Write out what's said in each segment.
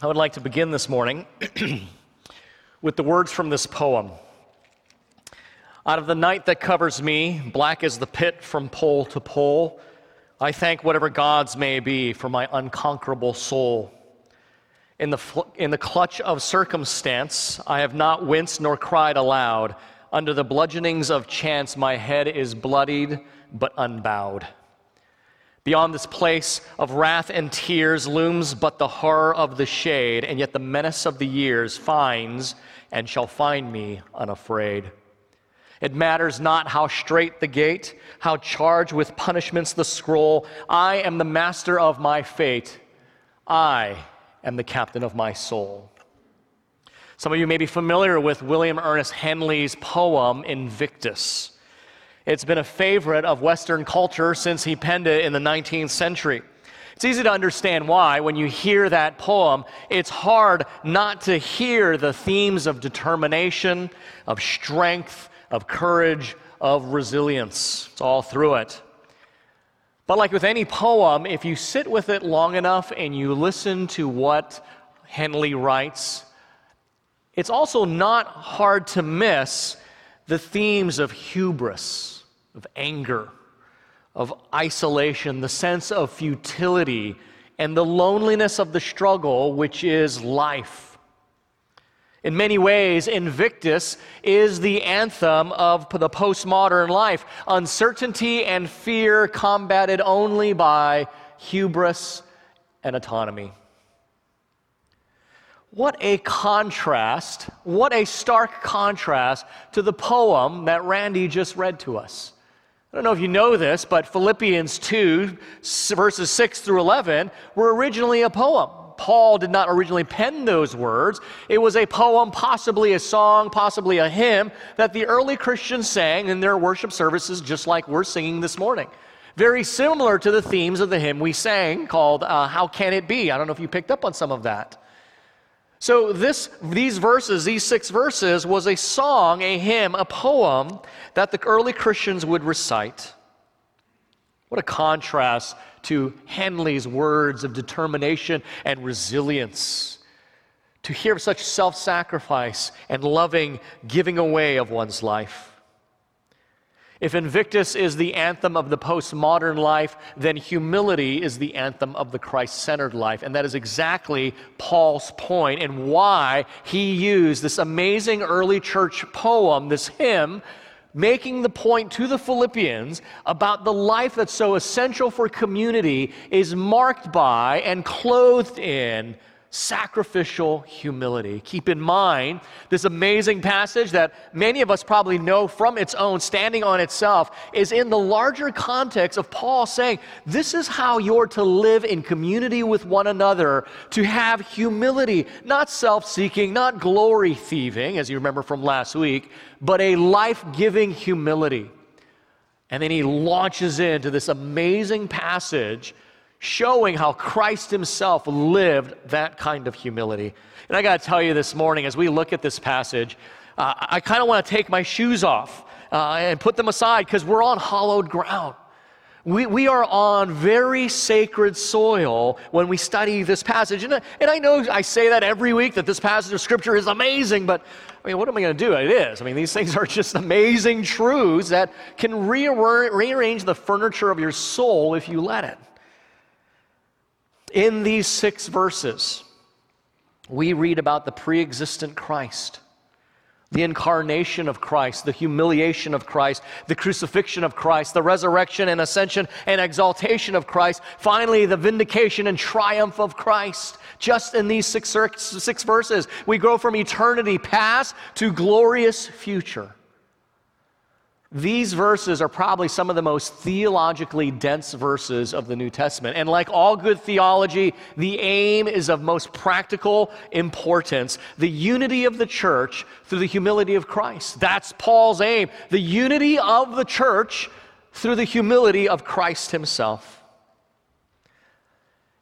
I would like to begin this morning with the words from this poem. Out of the night that covers me, black as the pit from pole to pole, I thank whatever gods may be for my unconquerable soul. In the, fl- in the clutch of circumstance, I have not winced nor cried aloud. Under the bludgeonings of chance, my head is bloodied but unbowed. Beyond this place of wrath and tears looms but the horror of the shade, and yet the menace of the years finds and shall find me unafraid. It matters not how straight the gate, how charged with punishments the scroll. I am the master of my fate. I am the captain of my soul. Some of you may be familiar with William Ernest Henley's poem Invictus. It's been a favorite of Western culture since he penned it in the 19th century. It's easy to understand why, when you hear that poem, it's hard not to hear the themes of determination, of strength, of courage, of resilience. It's all through it. But, like with any poem, if you sit with it long enough and you listen to what Henley writes, it's also not hard to miss the themes of hubris of anger, of isolation, the sense of futility, and the loneliness of the struggle, which is life. In many ways, Invictus is the anthem of the postmodern life uncertainty and fear combated only by hubris and autonomy. What a contrast, what a stark contrast to the poem that Randy just read to us. I don't know if you know this, but Philippians 2, verses 6 through 11, were originally a poem. Paul did not originally pen those words. It was a poem, possibly a song, possibly a hymn that the early Christians sang in their worship services, just like we're singing this morning. Very similar to the themes of the hymn we sang called uh, How Can It Be? I don't know if you picked up on some of that. So, this, these verses, these six verses, was a song, a hymn, a poem that the early Christians would recite. What a contrast to Henley's words of determination and resilience. To hear of such self sacrifice and loving giving away of one's life. If Invictus is the anthem of the postmodern life, then humility is the anthem of the Christ centered life. And that is exactly Paul's point and why he used this amazing early church poem, this hymn, making the point to the Philippians about the life that's so essential for community is marked by and clothed in sacrificial humility. Keep in mind this amazing passage that many of us probably know from its own, standing on itself, is in the larger context of Paul saying, This is how you're to live in community with one another, to have humility, not self seeking, not glory thieving, as you remember from last week, but a life giving humility. And then he launches into this amazing passage showing how Christ himself lived that kind of humility. And I got to tell you this morning, as we look at this passage, uh, I kind of want to take my shoes off uh, and put them aside because we're on hallowed ground. We, we are on very sacred soil when we study this passage. And, and I know I say that every week that this passage of Scripture is amazing, but I mean, what am I going to do? It is. I mean, these things are just amazing truths that can rearrange the furniture of your soul if you let it. In these six verses, we read about the pre existent Christ, the incarnation of Christ, the humiliation of Christ, the crucifixion of Christ, the resurrection and ascension and exaltation of Christ, finally, the vindication and triumph of Christ. Just in these six, six verses, we go from eternity past to glorious future. These verses are probably some of the most theologically dense verses of the New Testament. And like all good theology, the aim is of most practical importance the unity of the church through the humility of Christ. That's Paul's aim the unity of the church through the humility of Christ himself.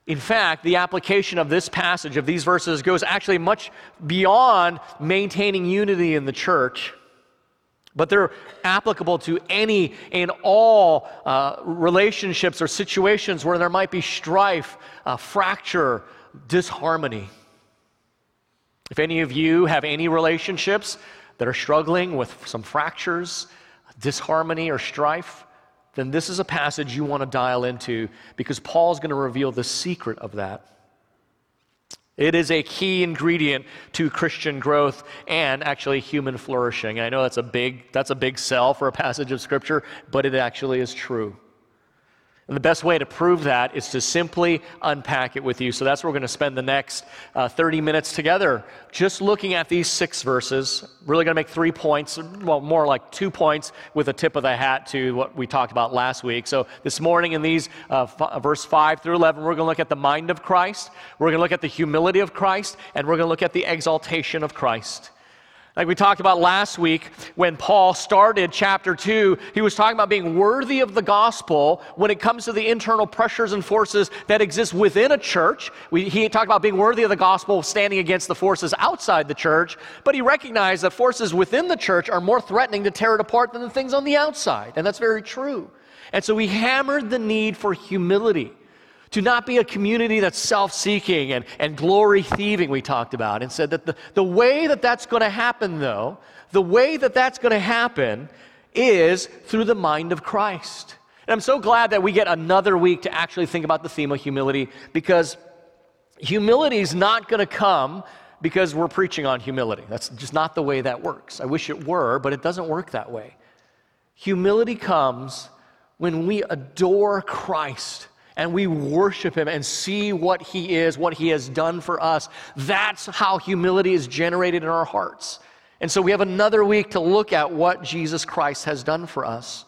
In fact, the application of this passage, of these verses, goes actually much beyond maintaining unity in the church but they're applicable to any and all uh, relationships or situations where there might be strife, uh, fracture, disharmony. If any of you have any relationships that are struggling with some fractures, disharmony, or strife, then this is a passage you want to dial into because Paul's going to reveal the secret of that. It is a key ingredient to Christian growth and actually human flourishing. I know that's a big that's a big sell for a passage of scripture, but it actually is true. And the best way to prove that is to simply unpack it with you. So that's where we're going to spend the next uh, 30 minutes together, just looking at these six verses. Really going to make three points, well, more like two points with a tip of the hat to what we talked about last week. So this morning in these uh, f- verse 5 through 11, we're going to look at the mind of Christ, we're going to look at the humility of Christ, and we're going to look at the exaltation of Christ. Like we talked about last week, when Paul started chapter 2, he was talking about being worthy of the gospel when it comes to the internal pressures and forces that exist within a church. We, he talked about being worthy of the gospel standing against the forces outside the church, but he recognized that forces within the church are more threatening to tear it apart than the things on the outside. And that's very true. And so he hammered the need for humility to not be a community that's self seeking and, and glory thieving, we talked about, and said that the, the way that that's going to happen, though, the way that that's going to happen is through the mind of Christ. And I'm so glad that we get another week to actually think about the theme of humility because humility is not going to come because we're preaching on humility. That's just not the way that works. I wish it were, but it doesn't work that way. Humility comes when we adore Christ and we worship him and see what he is, what he has done for us. That's how humility is generated in our hearts. And so we have another week to look at what Jesus Christ has done for us.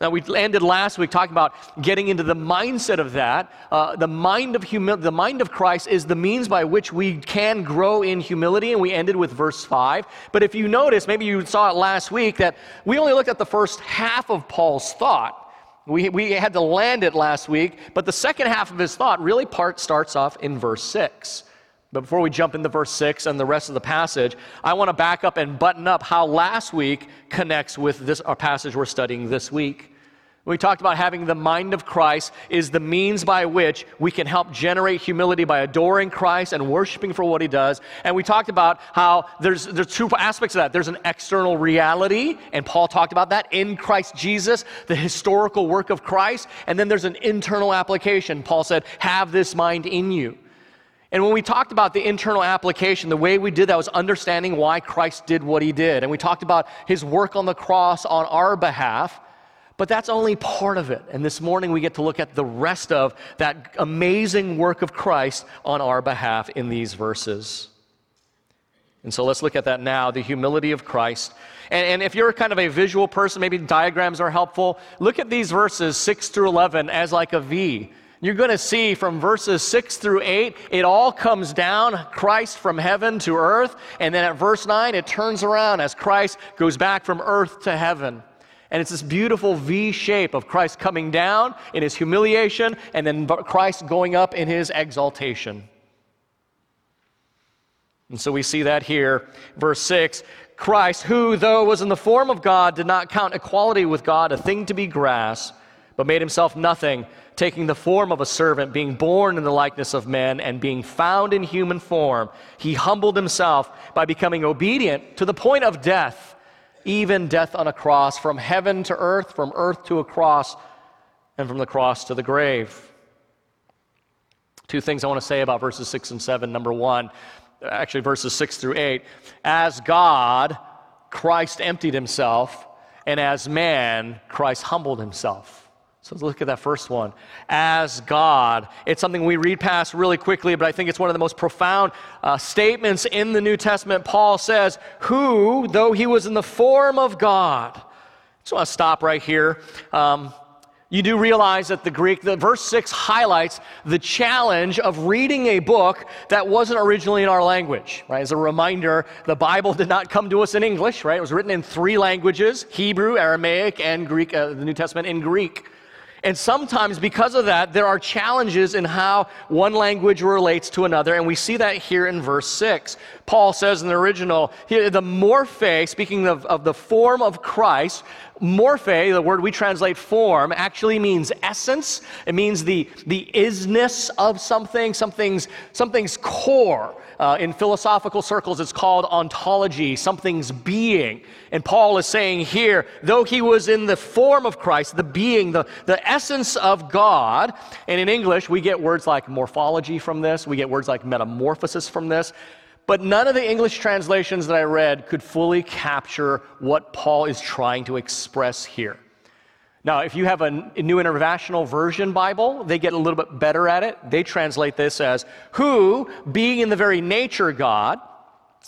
Now, we ended last week talking about getting into the mindset of that. Uh, the mind of humility, the mind of Christ is the means by which we can grow in humility, and we ended with verse 5. But if you notice, maybe you saw it last week, that we only looked at the first half of Paul's thought. We, we had to land it last week, but the second half of his thought really part starts off in verse 6. But before we jump into verse 6 and the rest of the passage, I want to back up and button up how last week connects with this our passage we're studying this week. We talked about having the mind of Christ is the means by which we can help generate humility by adoring Christ and worshiping for what he does. And we talked about how there's, there's two aspects of that. There's an external reality, and Paul talked about that in Christ Jesus, the historical work of Christ. And then there's an internal application. Paul said, Have this mind in you. And when we talked about the internal application, the way we did that was understanding why Christ did what he did. And we talked about his work on the cross on our behalf. But that's only part of it. And this morning we get to look at the rest of that amazing work of Christ on our behalf in these verses. And so let's look at that now the humility of Christ. And, and, if you're kind of a visual person, maybe diagrams are helpful. Look at these verses 6 through 11 as like a V. You're going to see from verses 6 through 8, it all comes down, Christ from heaven to earth. And then at verse 9, it turns around as Christ goes back from earth to heaven. And it's this beautiful V shape of Christ coming down in his humiliation and then Christ going up in his exaltation. And so we see that here. Verse 6 Christ, who, though was in the form of God, did not count equality with God a thing to be grasped, but made himself nothing, taking the form of a servant, being born in the likeness of men, and being found in human form, he humbled himself by becoming obedient to the point of death even death on a cross, from heaven to earth, from earth to a cross, and from the cross to the grave. Two things I want to say about verses 6 and 7. Number one, actually, verses 6 through 8. As God, Christ emptied himself, and as man, Christ humbled himself. So let's look at that first one. As God. It's something we read past really quickly, but I think it's one of the most profound uh, statements in the New Testament. Paul says, Who, though he was in the form of God. Just want to stop right here. Um, you do realize that the Greek, the verse 6 highlights the challenge of reading a book that wasn't originally in our language, right? As a reminder, the Bible did not come to us in English, right? It was written in three languages Hebrew, Aramaic, and Greek, uh, the New Testament in Greek. And sometimes, because of that, there are challenges in how one language relates to another. And we see that here in verse 6. Paul says in the original, the morphe, speaking of, of the form of Christ, Morphe, the word we translate form, actually means essence. It means the, the isness of something, something's, something's core. Uh, in philosophical circles, it's called ontology, something's being. And Paul is saying here, though he was in the form of Christ, the being, the, the essence of God, and in English, we get words like morphology from this, we get words like metamorphosis from this. But none of the English translations that I read could fully capture what Paul is trying to express here. Now, if you have a New International Version Bible, they get a little bit better at it. They translate this as, who, being in the very nature God,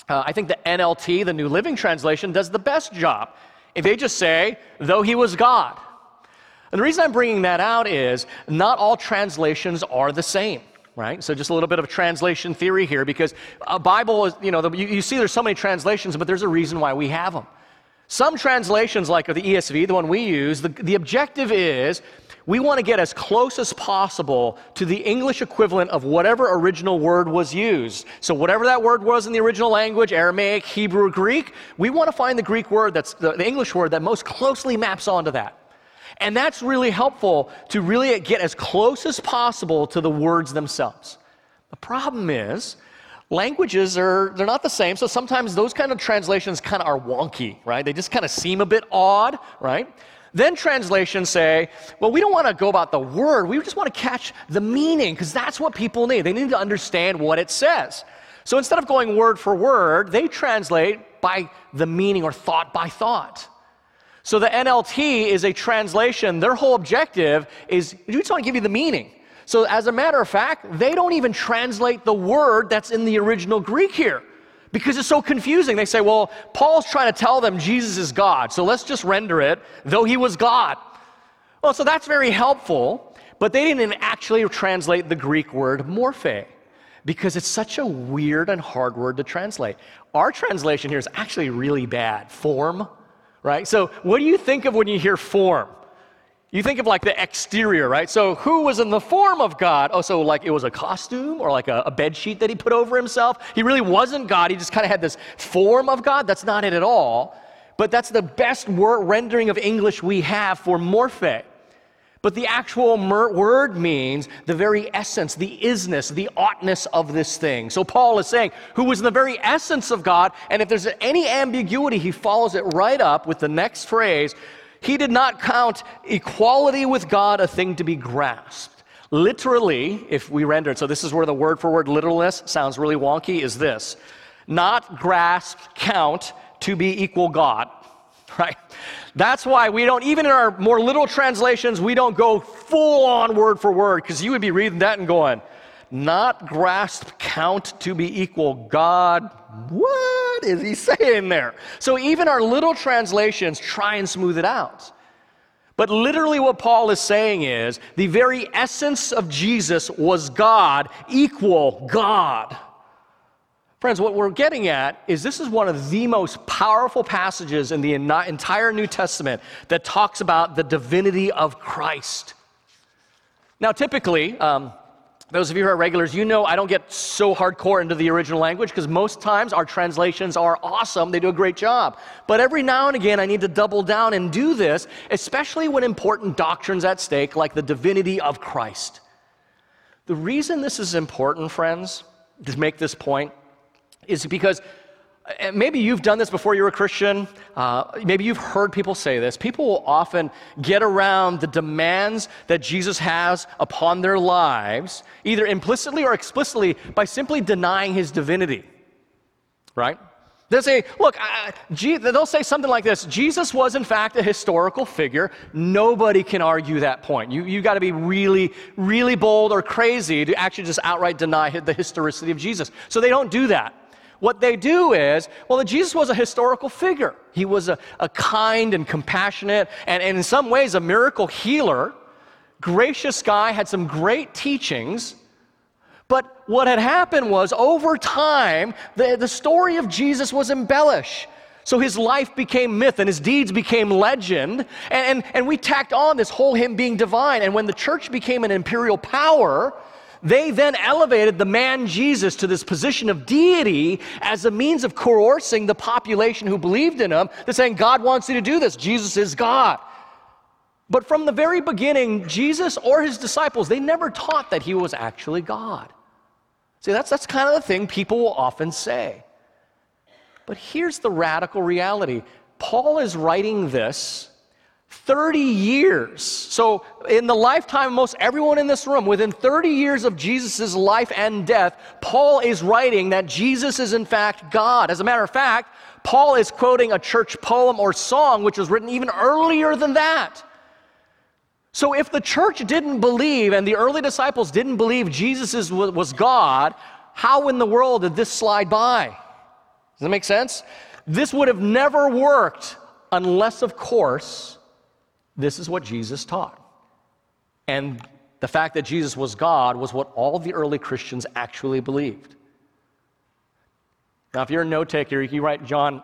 uh, I think the NLT, the New Living Translation, does the best job. If they just say, though he was God. And the reason I'm bringing that out is not all translations are the same right? So just a little bit of translation theory here because a Bible is, you know, the, you, you, see there's so many translations, but there's a reason why we have them. Some translations, like the ESV, the one we use, the, the objective is we want to get as close as possible to the English equivalent of whatever original word was used. So, whatever that word was in the original language Aramaic, Hebrew, Greek we want to find the Greek word that's the, the English word that most closely maps onto that. And that's really helpful to really get as close as possible to the words themselves. The problem is, languages are they're not the same so sometimes those kind of translations kind of are wonky right? They just kind of seem a bit odd right? Then translations say well we don't want to go about the word we just want to catch the meaning because that's what people need. They need to understand what it says. So instead of going word for word they translate by the meaning or thought by thought so the NLT is a translation. Their whole objective is we just want to give you the meaning. So, as a matter of fact, they don't even translate the word that's in the original Greek here because it's so confusing. They say, well, Paul's trying to tell them Jesus is God, so let's just render it, though he was God. Well, so that's very helpful, but they didn't actually translate the Greek word morphe because it's such a weird and hard word to translate. Our translation here is actually really bad form right? So, what do you think of when you hear form? You think of like the exterior, right? So, who was in the form of God? Oh, so like it was a costume or like a, a bed sheet that he put over himself? He really wasn't God. He just kind of had this form of God. That's not it at all. But that's the best word rendering of English we have for morphe. But the actual mer- word means the very essence, the isness, the oughtness of this thing. So Paul is saying, who was in the very essence of God, and if there's any ambiguity, he follows it right up with the next phrase he did not count equality with God a thing to be grasped. Literally, if we render it, so this is where the word for word literalness sounds really wonky, is this not grasp, count to be equal God, right? That's why we don't, even in our more literal translations, we don't go full on word for word, because you would be reading that and going, not grasp count to be equal God. What is he saying there? So even our little translations try and smooth it out. But literally, what Paul is saying is the very essence of Jesus was God, equal God. Friends, what we're getting at is this is one of the most powerful passages in the entire New Testament that talks about the divinity of Christ. Now, typically, um, those of you who are regulars, you know I don't get so hardcore into the original language because most times our translations are awesome. They do a great job. But every now and again, I need to double down and do this, especially when important doctrines at stake, like the divinity of Christ. The reason this is important, friends, to make this point, is because uh, maybe you've done this before you're a Christian. Uh, maybe you've heard people say this. People will often get around the demands that Jesus has upon their lives, either implicitly or explicitly, by simply denying his divinity. Right? They'll say, look, they'll say something like this Jesus was, in fact, a historical figure. Nobody can argue that point. You, you got to be really, really bold or crazy to actually just outright deny the historicity of Jesus. So they don't do that. What they do is, well, Jesus was a historical figure. He was a, a kind and compassionate and, and in some ways a miracle healer. Gracious guy, had some great teachings. But what had happened was, over time, the, the story of Jesus was embellished. So his life became myth and his deeds became legend. And, and, and we tacked on this whole him being divine. And when the church became an imperial power, They then elevated the man Jesus to this position of deity as a means of coercing the population who believed in him. They're saying, God wants you to do this. Jesus is God. But from the very beginning, Jesus or his disciples, they never taught that he was actually God. See, that's, that's kind of the thing people will often say. But here's the radical reality Paul is writing this 30 years. So, in the lifetime of most everyone in this room, within 30 years of Jesus' life and death, Paul is writing that Jesus is in fact God. As a matter of fact, Paul is quoting a church poem or song which was written even earlier than that. So, if the church didn't believe and the early disciples didn't believe Jesus was God, how in the world did this slide by? Does that make sense? This would have never worked unless, of course, this is what Jesus taught. And the fact that Jesus was God was what all the early Christians actually believed. Now, if you're a note taker, you write John,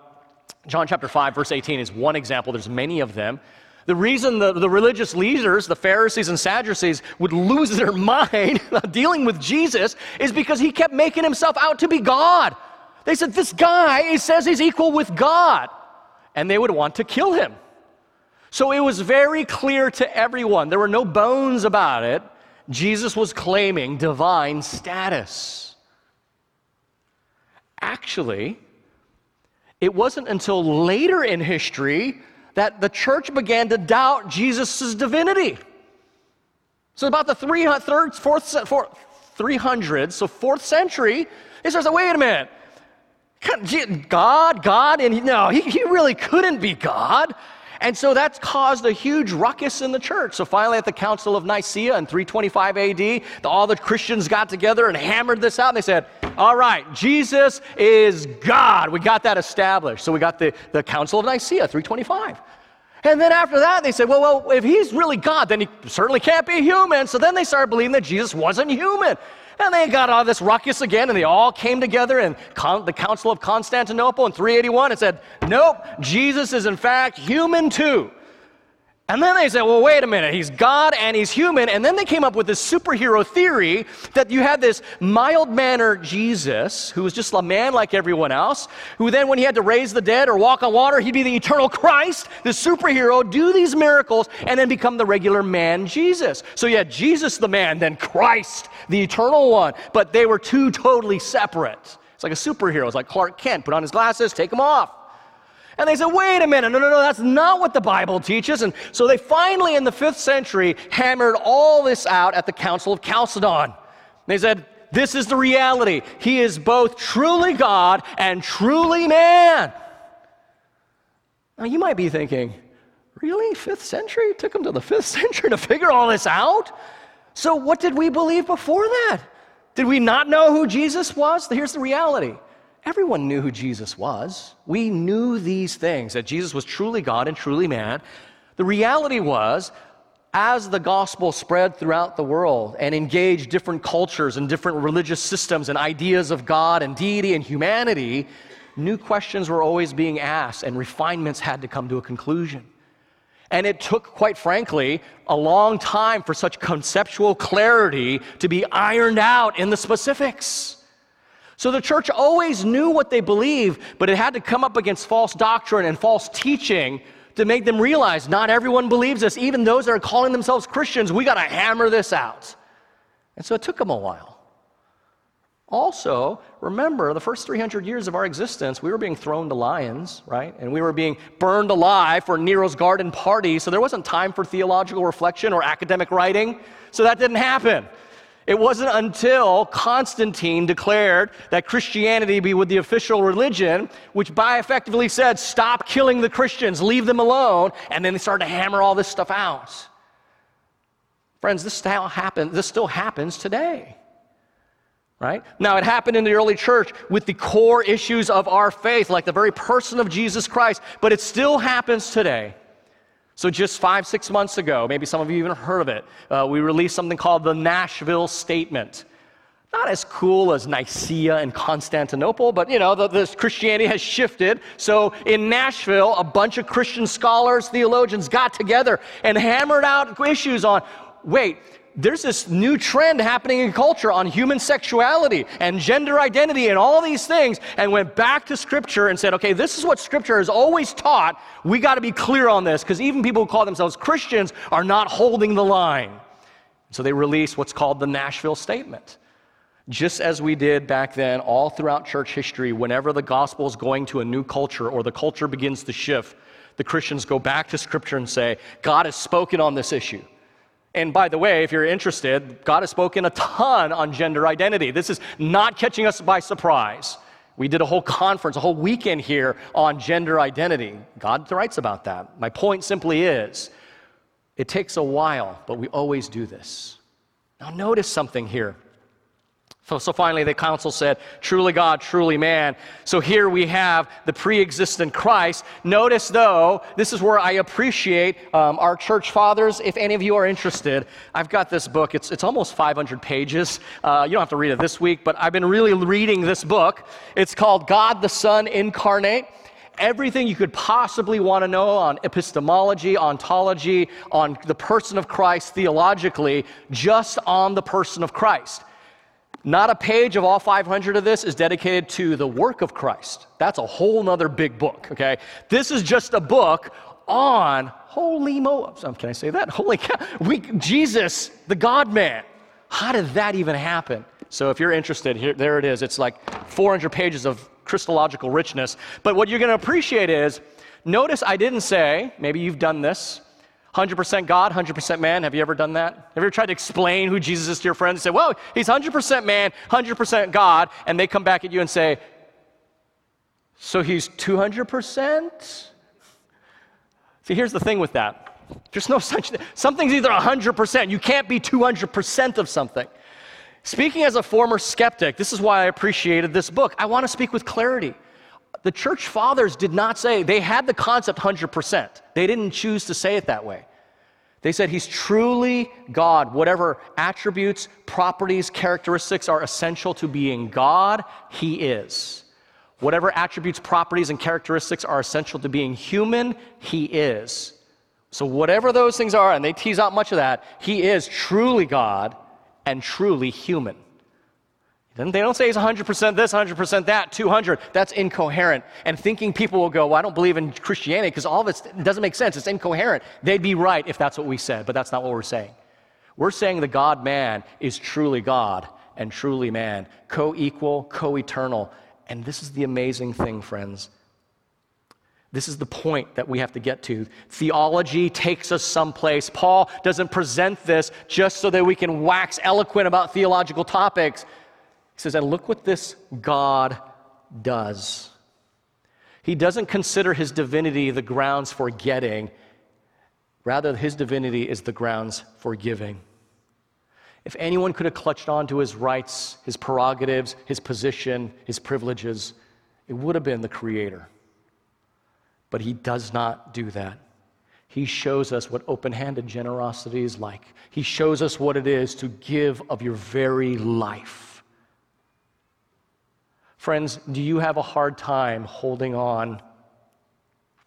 John chapter 5, verse 18 is one example. There's many of them. The reason the, the religious leaders, the Pharisees and Sadducees, would lose their mind dealing with Jesus is because he kept making himself out to be God. They said, This guy, he says he's equal with God. And they would want to kill him. So it was very clear to everyone, there were no bones about it. Jesus was claiming divine status. Actually, it wasn't until later in history that the church began to doubt Jesus' divinity. So, about the 300, fourth, fourth, 300s, so fourth century, they start saying, wait a minute. God, God, and no, he, he really couldn't be God. And so that's caused a huge ruckus in the church. So finally, at the Council of Nicaea in 325 AD, all the Christians got together and hammered this out. And they said, All right, Jesus is God. We got that established. So we got the, the Council of Nicaea, 325. And then after that, they said, well, well, if he's really God, then he certainly can't be human. So then they started believing that Jesus wasn't human. And they got all this ruckus again, and they all came together in Con- the Council of Constantinople in 381 and said, Nope, Jesus is in fact human too. And then they said, well, wait a minute, he's God and he's human. And then they came up with this superhero theory that you had this mild mannered Jesus, who was just a man like everyone else, who then, when he had to raise the dead or walk on water, he'd be the eternal Christ, the superhero, do these miracles, and then become the regular man Jesus. So you had Jesus the man, then Christ, the eternal one. But they were two totally separate. It's like a superhero. It's like Clark Kent, put on his glasses, take them off. And they said, wait a minute, no, no, no, that's not what the Bible teaches. And so they finally, in the fifth century, hammered all this out at the Council of Chalcedon. They said, this is the reality. He is both truly God and truly man. Now you might be thinking, really? Fifth century? It took them to the fifth century to figure all this out? So what did we believe before that? Did we not know who Jesus was? Here's the reality Everyone knew who Jesus was. We knew these things that Jesus was truly God and truly man. The reality was, as the gospel spread throughout the world and engaged different cultures and different religious systems and ideas of God and deity and humanity, new questions were always being asked and refinements had to come to a conclusion. And it took, quite frankly, a long time for such conceptual clarity to be ironed out in the specifics. So the church always knew what they believed, but it had to come up against false doctrine and false teaching to make them realize not everyone believes this. Even those that are calling themselves Christians, we got to hammer this out. And so it took them a while. Also, remember the first 300 years of our existence, we were being thrown to lions, right? And we were being burned alive for Nero's garden party. So there wasn't time for theological reflection or academic writing. So that didn't happen. It wasn't until Constantine declared that Christianity be with the official religion, which by effectively said, stop killing the Christians, leave them alone, and then they started to hammer all this stuff out. Friends, this still happens, this still happens today. Right? Now, it happened in the early church with the core issues of our faith, like the very person of Jesus Christ, but it still happens today. So, just five, six months ago, maybe some of you even heard of it, uh, we released something called the Nashville Statement. Not as cool as Nicaea and Constantinople, but you know, the, Christianity has shifted. So, in Nashville, a bunch of Christian scholars, theologians got together and hammered out issues on wait, there's this new trend happening in culture on human sexuality and gender identity and all these things, and went back to Scripture and said, okay, this is what Scripture has always taught. We got to be clear on this because even people who call themselves Christians are not holding the line. So they released what's called the Nashville Statement. Just as we did back then, all throughout church history, whenever the gospel is going to a new culture or the culture begins to shift, the Christians go back to Scripture and say, God has spoken on this issue. And by the way, if you're interested, God has spoken a ton on gender identity. This is not catching us by surprise. We did a whole conference, a whole weekend here on gender identity. God writes about that. My point simply is it takes a while, but we always do this. Now, notice something here. So, finally, the council said, truly God, truly man. So here we have the pre existent Christ. Notice, though, this is where I appreciate um, our church fathers. If any of you are interested, I've got this book. It's, it's almost 500 pages. Uh, you don't have to read it this week, but I've been really reading this book. It's called God the Son Incarnate everything you could possibly want to know on epistemology, ontology, on the person of Christ theologically, just on the person of Christ. Not a page of all 500 of this is dedicated to the work of Christ. That's a whole nother big book, okay? This is just a book on holy mo. Um, can I say that? Holy cow. We, Jesus, the God man. How did that even happen? So if you're interested, here, there it is. It's like 400 pages of Christological richness. But what you're going to appreciate is, notice I didn't say, maybe you've done this, 100% God, 100% man. Have you ever done that? Have you ever tried to explain who Jesus is to your friends and say, well, he's 100% man, 100% God, and they come back at you and say, so he's 200%? See, here's the thing with that. There's no such thing. Something's either 100%. You can't be 200% of something. Speaking as a former skeptic, this is why I appreciated this book. I want to speak with clarity. The church fathers did not say, they had the concept 100%. They didn't choose to say it that way. They said he's truly God. Whatever attributes, properties, characteristics are essential to being God, he is. Whatever attributes, properties, and characteristics are essential to being human, he is. So, whatever those things are, and they tease out much of that, he is truly God and truly human. Then they don't say he's 100% this, 100% that, 200. That's incoherent. And thinking people will go, well, I don't believe in Christianity because all of it doesn't make sense. It's incoherent. They'd be right if that's what we said, but that's not what we're saying. We're saying the God man is truly God and truly man, co equal, co eternal. And this is the amazing thing, friends. This is the point that we have to get to. Theology takes us someplace. Paul doesn't present this just so that we can wax eloquent about theological topics. He says, and look what this God does. He doesn't consider his divinity the grounds for getting, rather, his divinity is the grounds for giving. If anyone could have clutched on to his rights, his prerogatives, his position, his privileges, it would have been the Creator. But he does not do that. He shows us what open handed generosity is like. He shows us what it is to give of your very life. Friends, do you have a hard time holding on?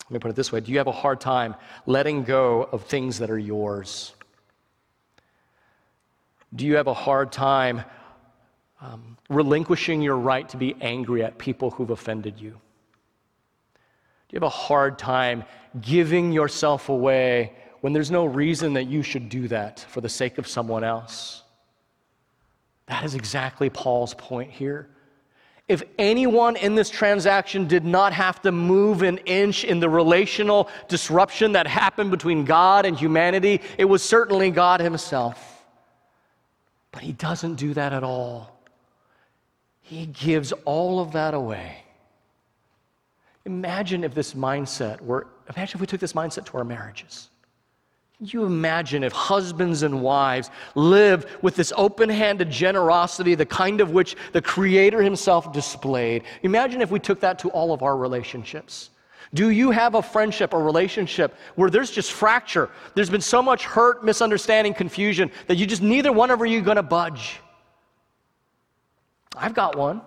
Let me put it this way Do you have a hard time letting go of things that are yours? Do you have a hard time um, relinquishing your right to be angry at people who've offended you? Do you have a hard time giving yourself away when there's no reason that you should do that for the sake of someone else? That is exactly Paul's point here. If anyone in this transaction did not have to move an inch in the relational disruption that happened between God and humanity, it was certainly God Himself. But He doesn't do that at all. He gives all of that away. Imagine if this mindset were, imagine if we took this mindset to our marriages. You imagine if husbands and wives lived with this open handed generosity, the kind of which the Creator Himself displayed? Imagine if we took that to all of our relationships. Do you have a friendship or relationship where there's just fracture? There's been so much hurt, misunderstanding, confusion that you just neither one of you are going to budge. I've got one.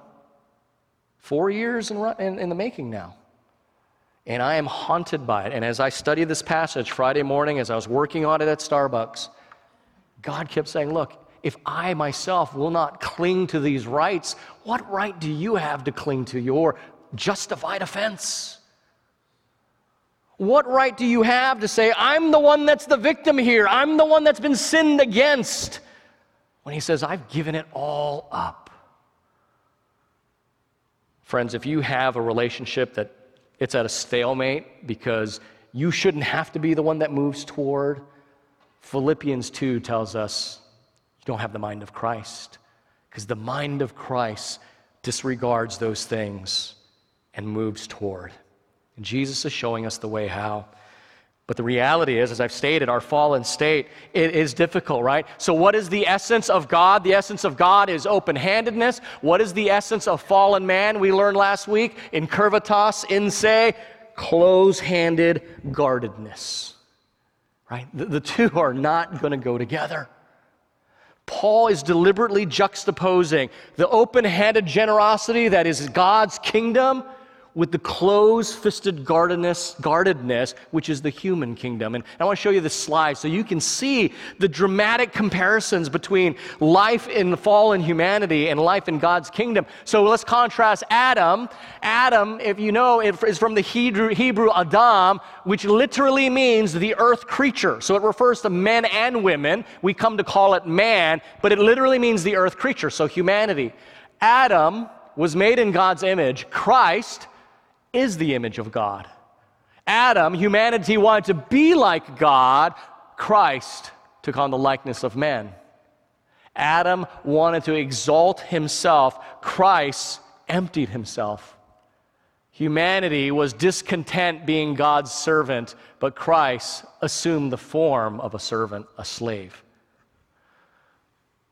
Four years in, in, in the making now. And I am haunted by it. And as I studied this passage Friday morning, as I was working on it at Starbucks, God kept saying, Look, if I myself will not cling to these rights, what right do you have to cling to your justified offense? What right do you have to say, I'm the one that's the victim here? I'm the one that's been sinned against? When he says, I've given it all up. Friends, if you have a relationship that it's at a stalemate because you shouldn't have to be the one that moves toward, Philippians 2 tells us you don't have the mind of Christ because the mind of Christ disregards those things and moves toward. And Jesus is showing us the way how. But the reality is, as I've stated, our fallen state it is difficult, right? So, what is the essence of God? The essence of God is open handedness. What is the essence of fallen man? We learned last week incurvatus, in se, close handed guardedness, right? The, the two are not going to go together. Paul is deliberately juxtaposing the open handed generosity that is God's kingdom with the closed fisted guardedness, guardedness, which is the human kingdom. And I want to show you this slide so you can see the dramatic comparisons between life in the fallen humanity and life in God's kingdom. So let's contrast Adam. Adam, if you know, is from the Hebrew, Hebrew Adam, which literally means the earth creature. So it refers to men and women. We come to call it man, but it literally means the earth creature, so humanity. Adam was made in God's image. Christ is the image of God. Adam, humanity wanted to be like God. Christ took on the likeness of man. Adam wanted to exalt himself. Christ emptied himself. Humanity was discontent being God's servant, but Christ assumed the form of a servant, a slave.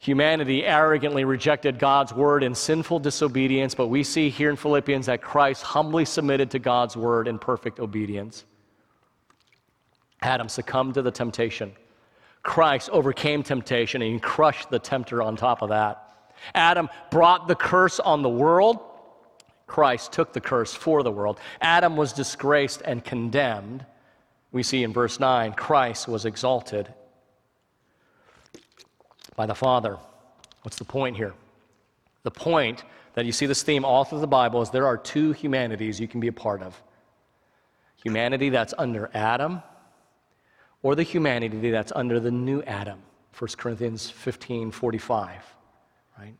Humanity arrogantly rejected God's word in sinful disobedience, but we see here in Philippians that Christ humbly submitted to God's word in perfect obedience. Adam succumbed to the temptation. Christ overcame temptation and he crushed the tempter on top of that. Adam brought the curse on the world. Christ took the curse for the world. Adam was disgraced and condemned. We see in verse 9, Christ was exalted by the Father. What's the point here? The point that you see this theme all through the Bible is there are two humanities you can be a part of humanity that's under Adam, or the humanity that's under the new Adam. 1 Corinthians 15 45. Right?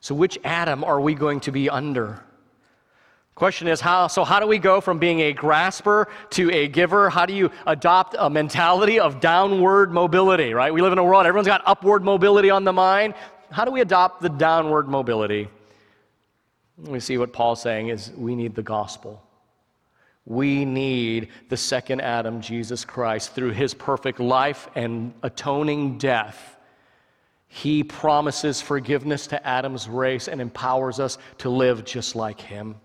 So, which Adam are we going to be under? Question is how so how do we go from being a grasper to a giver? How do you adopt a mentality of downward mobility, right? We live in a world everyone's got upward mobility on the mind. How do we adopt the downward mobility? We see what Paul's saying is we need the gospel. We need the second Adam, Jesus Christ, through his perfect life and atoning death. He promises forgiveness to Adam's race and empowers us to live just like him.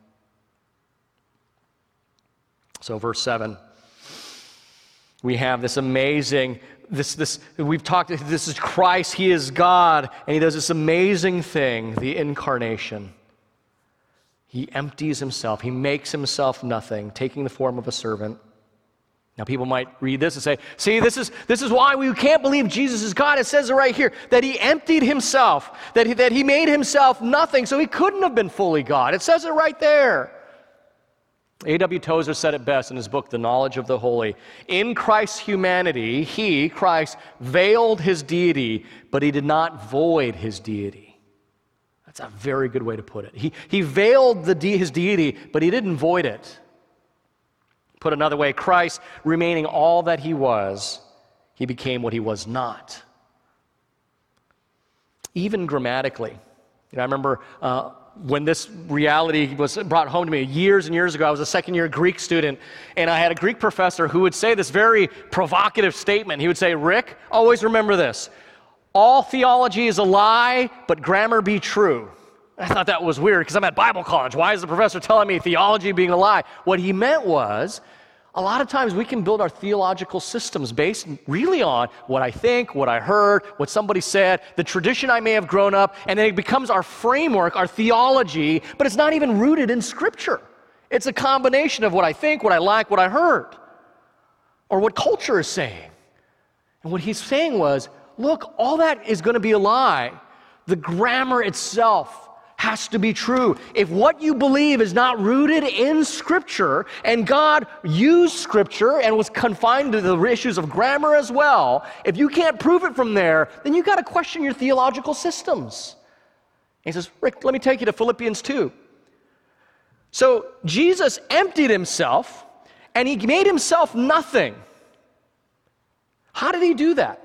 So, verse 7, we have this amazing, this, this, we've talked, this is Christ, He is God, and He does this amazing thing, the incarnation. He empties Himself, He makes Himself nothing, taking the form of a servant. Now, people might read this and say, see, this is, this is why we can't believe Jesus is God. It says it right here that he emptied himself, that he, that he made himself nothing, so he couldn't have been fully God. It says it right there. A.W. Tozer said it best in his book, The Knowledge of the Holy. In Christ's humanity, he, Christ, veiled his deity, but he did not void his deity. That's a very good way to put it. He, he veiled the de- his deity, but he didn't void it. Put another way, Christ, remaining all that he was, he became what he was not. Even grammatically. You know, I remember. Uh, when this reality was brought home to me years and years ago, I was a second year Greek student, and I had a Greek professor who would say this very provocative statement. He would say, Rick, always remember this all theology is a lie, but grammar be true. I thought that was weird because I'm at Bible college. Why is the professor telling me theology being a lie? What he meant was, a lot of times we can build our theological systems based really on what I think, what I heard, what somebody said, the tradition I may have grown up, and then it becomes our framework, our theology, but it's not even rooted in Scripture. It's a combination of what I think, what I like, what I heard, or what culture is saying. And what he's saying was look, all that is going to be a lie. The grammar itself has to be true. If what you believe is not rooted in Scripture, and God used Scripture and was confined to the issues of grammar as well, if you can't prove it from there, then you got to question your theological systems. And he says, Rick, let me take you to Philippians 2. So Jesus emptied himself and he made himself nothing. How did he do that?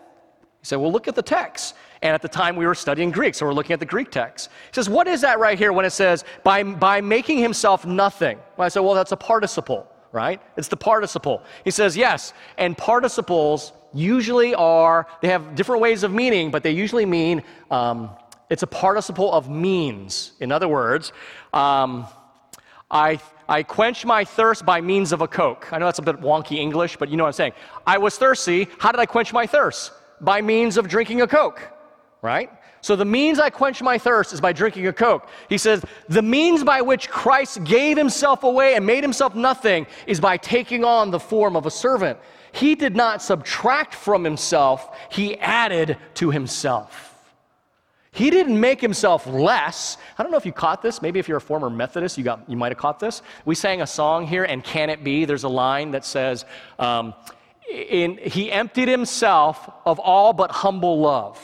He said, Well, look at the text. And at the time we were studying Greek, so we're looking at the Greek text. He says, What is that right here when it says, by, by making himself nothing? Well, I said, Well, that's a participle, right? It's the participle. He says, Yes. And participles usually are, they have different ways of meaning, but they usually mean um, it's a participle of means. In other words, um, I, I quench my thirst by means of a Coke. I know that's a bit wonky English, but you know what I'm saying. I was thirsty. How did I quench my thirst? By means of drinking a Coke right? So the means I quench my thirst is by drinking a Coke. He says, the means by which Christ gave himself away and made himself nothing is by taking on the form of a servant. He did not subtract from himself, he added to himself. He didn't make himself less. I don't know if you caught this. Maybe if you're a former Methodist, you, got, you might have caught this. We sang a song here, and Can It Be? There's a line that says, um, in, He emptied himself of all but humble love.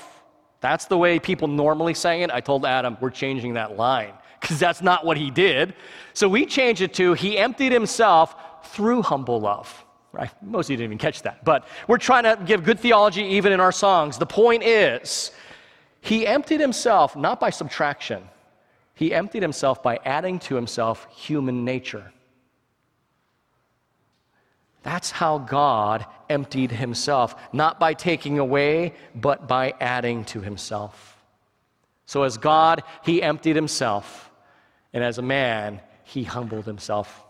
That's the way people normally say it. I told Adam, we're changing that line because that's not what he did. So we changed it to, he emptied himself through humble love. Right? Most of you didn't even catch that. But we're trying to give good theology even in our songs. The point is, he emptied himself not by subtraction, he emptied himself by adding to himself human nature. That's how God emptied himself, not by taking away, but by adding to himself. So, as God, he emptied himself, and as a man, he humbled himself.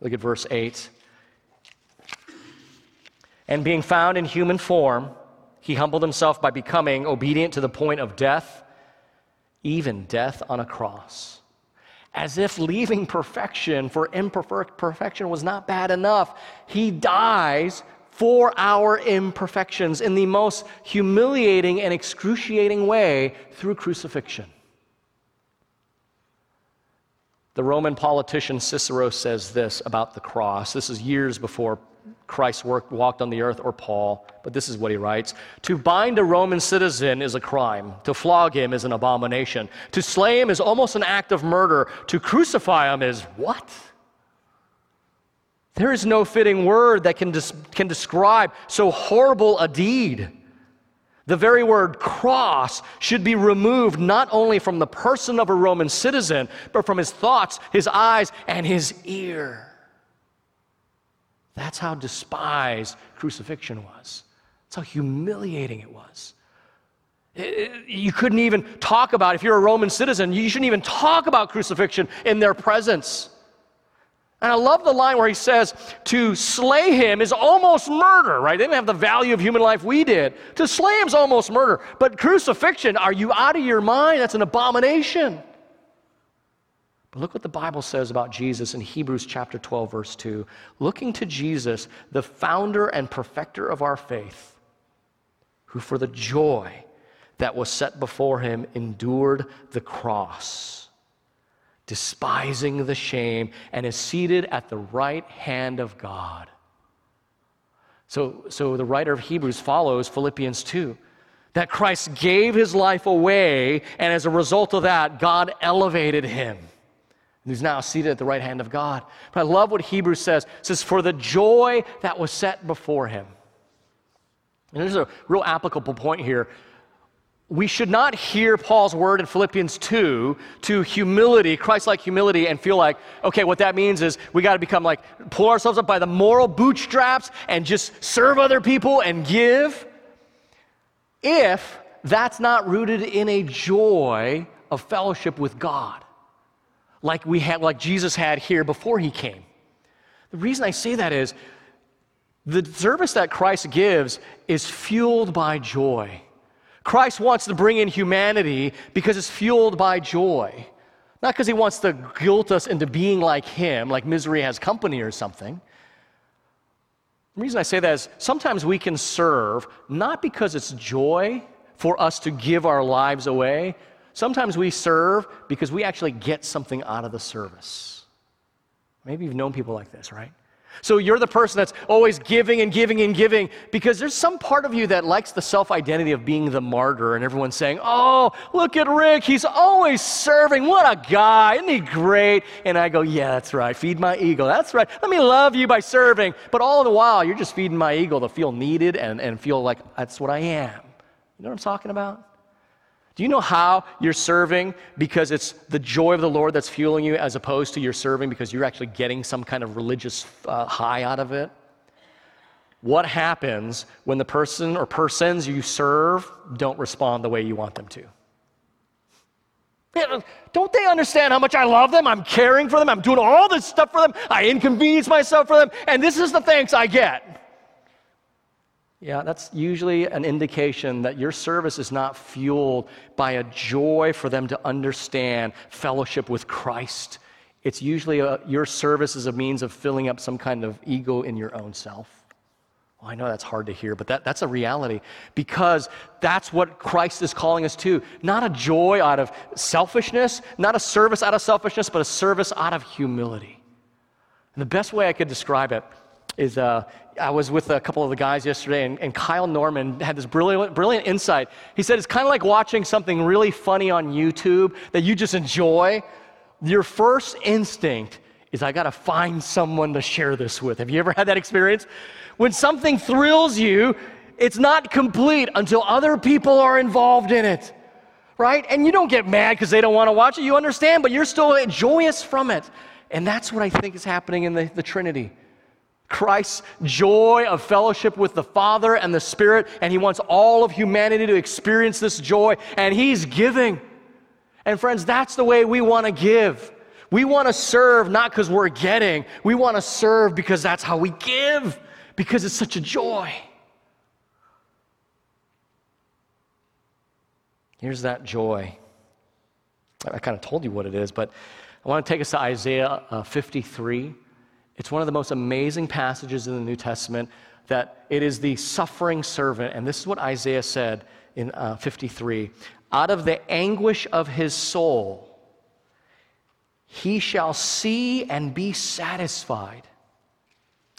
Look at verse 8. And being found in human form, he humbled himself by becoming obedient to the point of death, even death on a cross as if leaving perfection for imperfection was not bad enough. He dies for our imperfections in the most humiliating and excruciating way through crucifixion. The Roman politician Cicero says this about the cross. This is years before Christ worked, walked on the earth or Paul, but this is what he writes To bind a Roman citizen is a crime. To flog him is an abomination. To slay him is almost an act of murder. To crucify him is what? There is no fitting word that can, des- can describe so horrible a deed. The very word cross should be removed not only from the person of a Roman citizen, but from his thoughts, his eyes, and his ear. That's how despised crucifixion was. That's how humiliating it was. You couldn't even talk about, if you're a Roman citizen, you shouldn't even talk about crucifixion in their presence. And I love the line where he says, to slay him is almost murder, right? They didn't have the value of human life we did. To slay him is almost murder. But crucifixion, are you out of your mind? That's an abomination. But look what the Bible says about Jesus in Hebrews chapter 12, verse 2. Looking to Jesus, the founder and perfecter of our faith, who for the joy that was set before him endured the cross, despising the shame, and is seated at the right hand of God. So, so the writer of Hebrews follows Philippians 2 that Christ gave his life away, and as a result of that, God elevated him who's now seated at the right hand of God. But I love what Hebrews says. It says, For the joy that was set before him. And there's a real applicable point here. We should not hear Paul's word in Philippians 2 to humility, Christ like humility, and feel like, okay, what that means is we got to become like, pull ourselves up by the moral bootstraps and just serve other people and give. If that's not rooted in a joy of fellowship with God like we had like Jesus had here before he came. The reason I say that is the service that Christ gives is fueled by joy. Christ wants to bring in humanity because it's fueled by joy. Not because he wants to guilt us into being like him, like misery has company or something. The reason I say that is sometimes we can serve not because it's joy, for us to give our lives away. Sometimes we serve because we actually get something out of the service. Maybe you've known people like this, right? So you're the person that's always giving and giving and giving because there's some part of you that likes the self identity of being the martyr and everyone's saying, Oh, look at Rick. He's always serving. What a guy. Isn't he great? And I go, Yeah, that's right. Feed my ego. That's right. Let me love you by serving. But all the while, you're just feeding my ego to feel needed and, and feel like that's what I am. You know what I'm talking about? Do you know how you're serving because it's the joy of the Lord that's fueling you as opposed to you're serving because you're actually getting some kind of religious uh, high out of it? What happens when the person or persons you serve don't respond the way you want them to? Don't they understand how much I love them? I'm caring for them. I'm doing all this stuff for them. I inconvenience myself for them. And this is the thanks I get. Yeah, that's usually an indication that your service is not fueled by a joy for them to understand fellowship with Christ. It's usually a, your service is a means of filling up some kind of ego in your own self. Well, I know that's hard to hear, but that, that's a reality because that's what Christ is calling us to. Not a joy out of selfishness, not a service out of selfishness, but a service out of humility. And the best way I could describe it is uh, I was with a couple of the guys yesterday, and, and Kyle Norman had this brilliant, brilliant insight. He said it's kind of like watching something really funny on YouTube that you just enjoy. Your first instinct is, I got to find someone to share this with. Have you ever had that experience? When something thrills you, it's not complete until other people are involved in it, right? And you don't get mad because they don't want to watch it. You understand, but you're still joyous from it. And that's what I think is happening in the, the Trinity. Christ's joy of fellowship with the Father and the Spirit, and He wants all of humanity to experience this joy, and He's giving. And friends, that's the way we want to give. We want to serve not because we're getting, we want to serve because that's how we give, because it's such a joy. Here's that joy. I kind of told you what it is, but I want to take us to Isaiah uh, 53. It's one of the most amazing passages in the New Testament that it is the suffering servant, and this is what Isaiah said in uh, 53 out of the anguish of his soul, he shall see and be satisfied.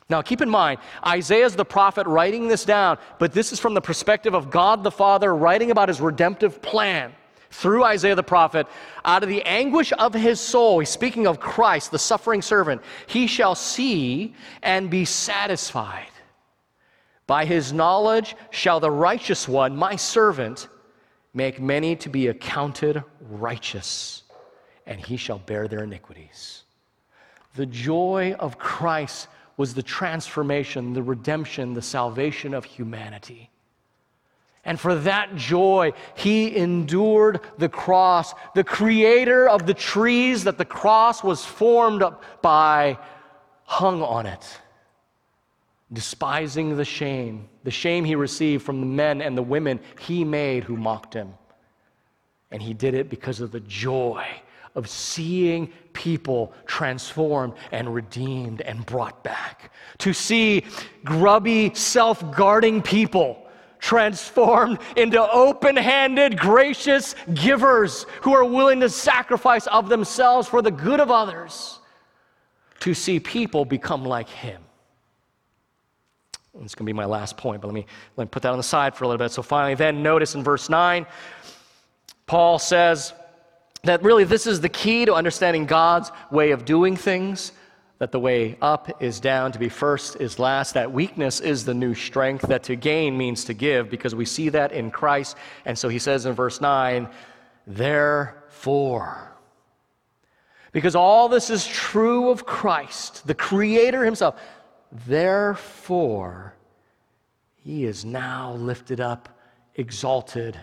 Now, keep in mind, Isaiah is the prophet writing this down, but this is from the perspective of God the Father writing about his redemptive plan through Isaiah the prophet, out of the anguish of his soul, he's speaking of Christ, the suffering servant, he shall see and be satisfied. By his knowledge shall the righteous one, my servant, make many to be accounted righteous, and he shall bear their iniquities. The joy of Christ was the transformation, the redemption, the salvation of humanity. And for that joy, he endured the cross. The creator of the trees that the cross was formed by hung on it, despising the shame, the shame he received from the men and the women he made who mocked him. And he did it because of the joy of seeing people transformed and redeemed and brought back. To see grubby, self guarding people transformed into open handed, gracious givers who are willing to sacrifice of themselves for the good of others to see people become like him. It's going to be my last point, but let me, let me put that on the side for a little bit. So, finally, then notice in verse 9, Paul says that really this is the key to understanding God's way of doing things that the way up is down, to be first is last, that weakness is the new strength, that to gain means to give, because we see that in Christ. And so he says in verse 9, therefore. Because all this is true of Christ, the Creator Himself. Therefore, He is now lifted up, exalted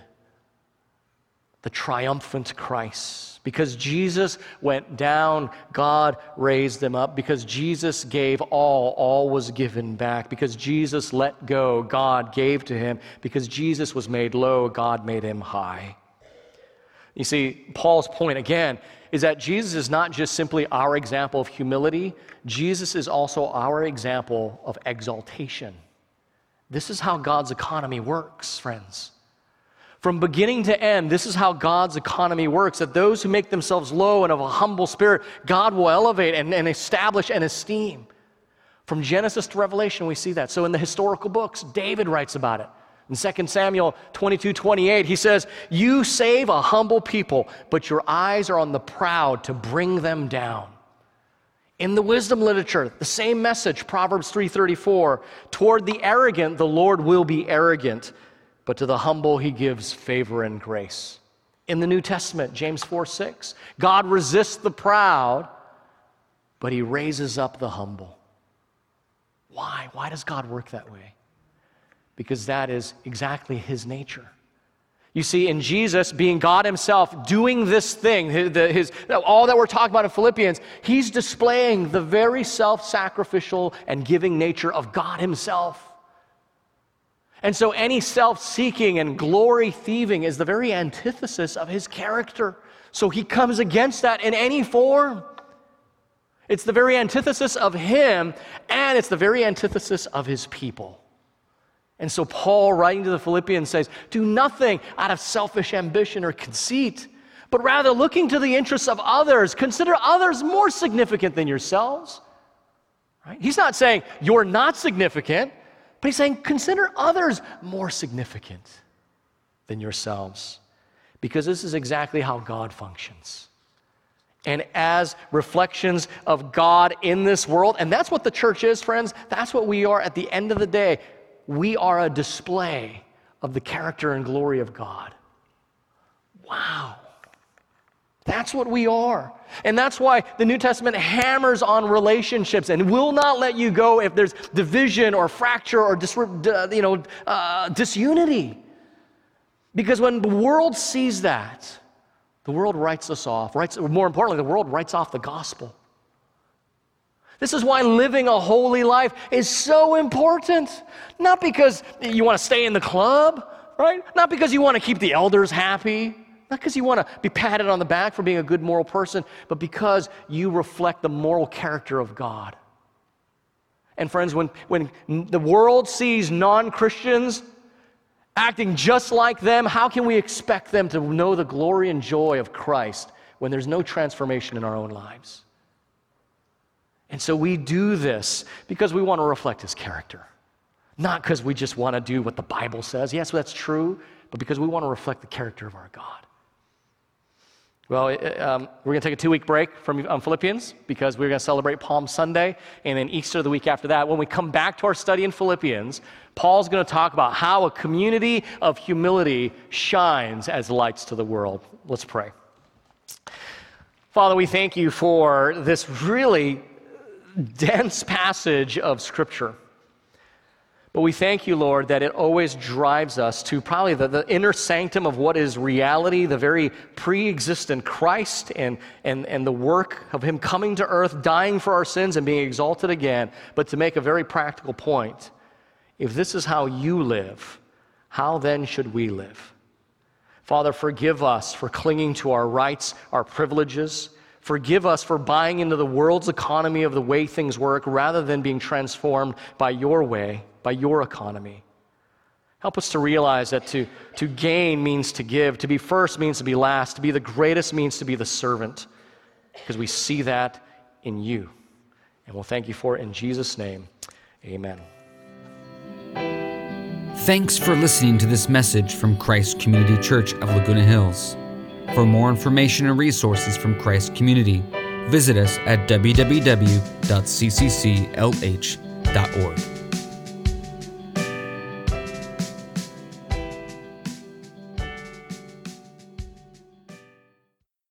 the triumphant Christ. Because Jesus went down, God raised him up. Because Jesus gave all, all was given back. Because Jesus let go, God gave to him. Because Jesus was made low, God made him high. You see, Paul's point again is that Jesus is not just simply our example of humility, Jesus is also our example of exaltation. This is how God's economy works, friends. From beginning to end, this is how God's economy works that those who make themselves low and of a humble spirit, God will elevate and, and establish and esteem. From Genesis to Revelation, we see that. So in the historical books, David writes about it. In 2 Samuel 22 28, he says, You save a humble people, but your eyes are on the proud to bring them down. In the wisdom literature, the same message, Proverbs 3:34, toward the arrogant the Lord will be arrogant, but to the humble he gives favor and grace. In the New Testament, James 4 6, God resists the proud, but he raises up the humble. Why? Why does God work that way? Because that is exactly his nature. You see, in Jesus, being God Himself, doing this thing, his, his, all that we're talking about in Philippians, He's displaying the very self sacrificial and giving nature of God Himself. And so any self seeking and glory thieving is the very antithesis of his character. So he comes against that in any form. It's the very antithesis of him, and it's the very antithesis of his people. And so Paul, writing to the Philippians, says, Do nothing out of selfish ambition or conceit, but rather looking to the interests of others, consider others more significant than yourselves. Right? He's not saying you're not significant. But he's saying, consider others more significant than yourselves, because this is exactly how God functions. And as reflections of God in this world, and that's what the church is, friends, that's what we are at the end of the day. We are a display of the character and glory of God. Wow. That's what we are. And that's why the New Testament hammers on relationships and will not let you go if there's division or fracture or dis- you know, uh, disunity. Because when the world sees that, the world writes us off. Writes, more importantly, the world writes off the gospel. This is why living a holy life is so important. Not because you want to stay in the club, right? Not because you want to keep the elders happy. Not because you want to be patted on the back for being a good moral person, but because you reflect the moral character of God. And friends, when, when the world sees non Christians acting just like them, how can we expect them to know the glory and joy of Christ when there's no transformation in our own lives? And so we do this because we want to reflect his character. Not because we just want to do what the Bible says. Yes, that's true, but because we want to reflect the character of our God. Well, um, we're going to take a two week break from um, Philippians because we're going to celebrate Palm Sunday and then Easter the week after that. When we come back to our study in Philippians, Paul's going to talk about how a community of humility shines as lights to the world. Let's pray. Father, we thank you for this really dense passage of Scripture. But we thank you, Lord, that it always drives us to probably the, the inner sanctum of what is reality, the very pre existent Christ and, and, and the work of Him coming to earth, dying for our sins, and being exalted again. But to make a very practical point, if this is how you live, how then should we live? Father, forgive us for clinging to our rights, our privileges. Forgive us for buying into the world's economy of the way things work rather than being transformed by your way by your economy. Help us to realize that to, to gain means to give, to be first means to be last, to be the greatest means to be the servant, because we see that in you. And we'll thank you for it in Jesus' name. Amen. Thanks for listening to this message from Christ Community Church of Laguna Hills. For more information and resources from Christ Community, visit us at www.ccclh.org.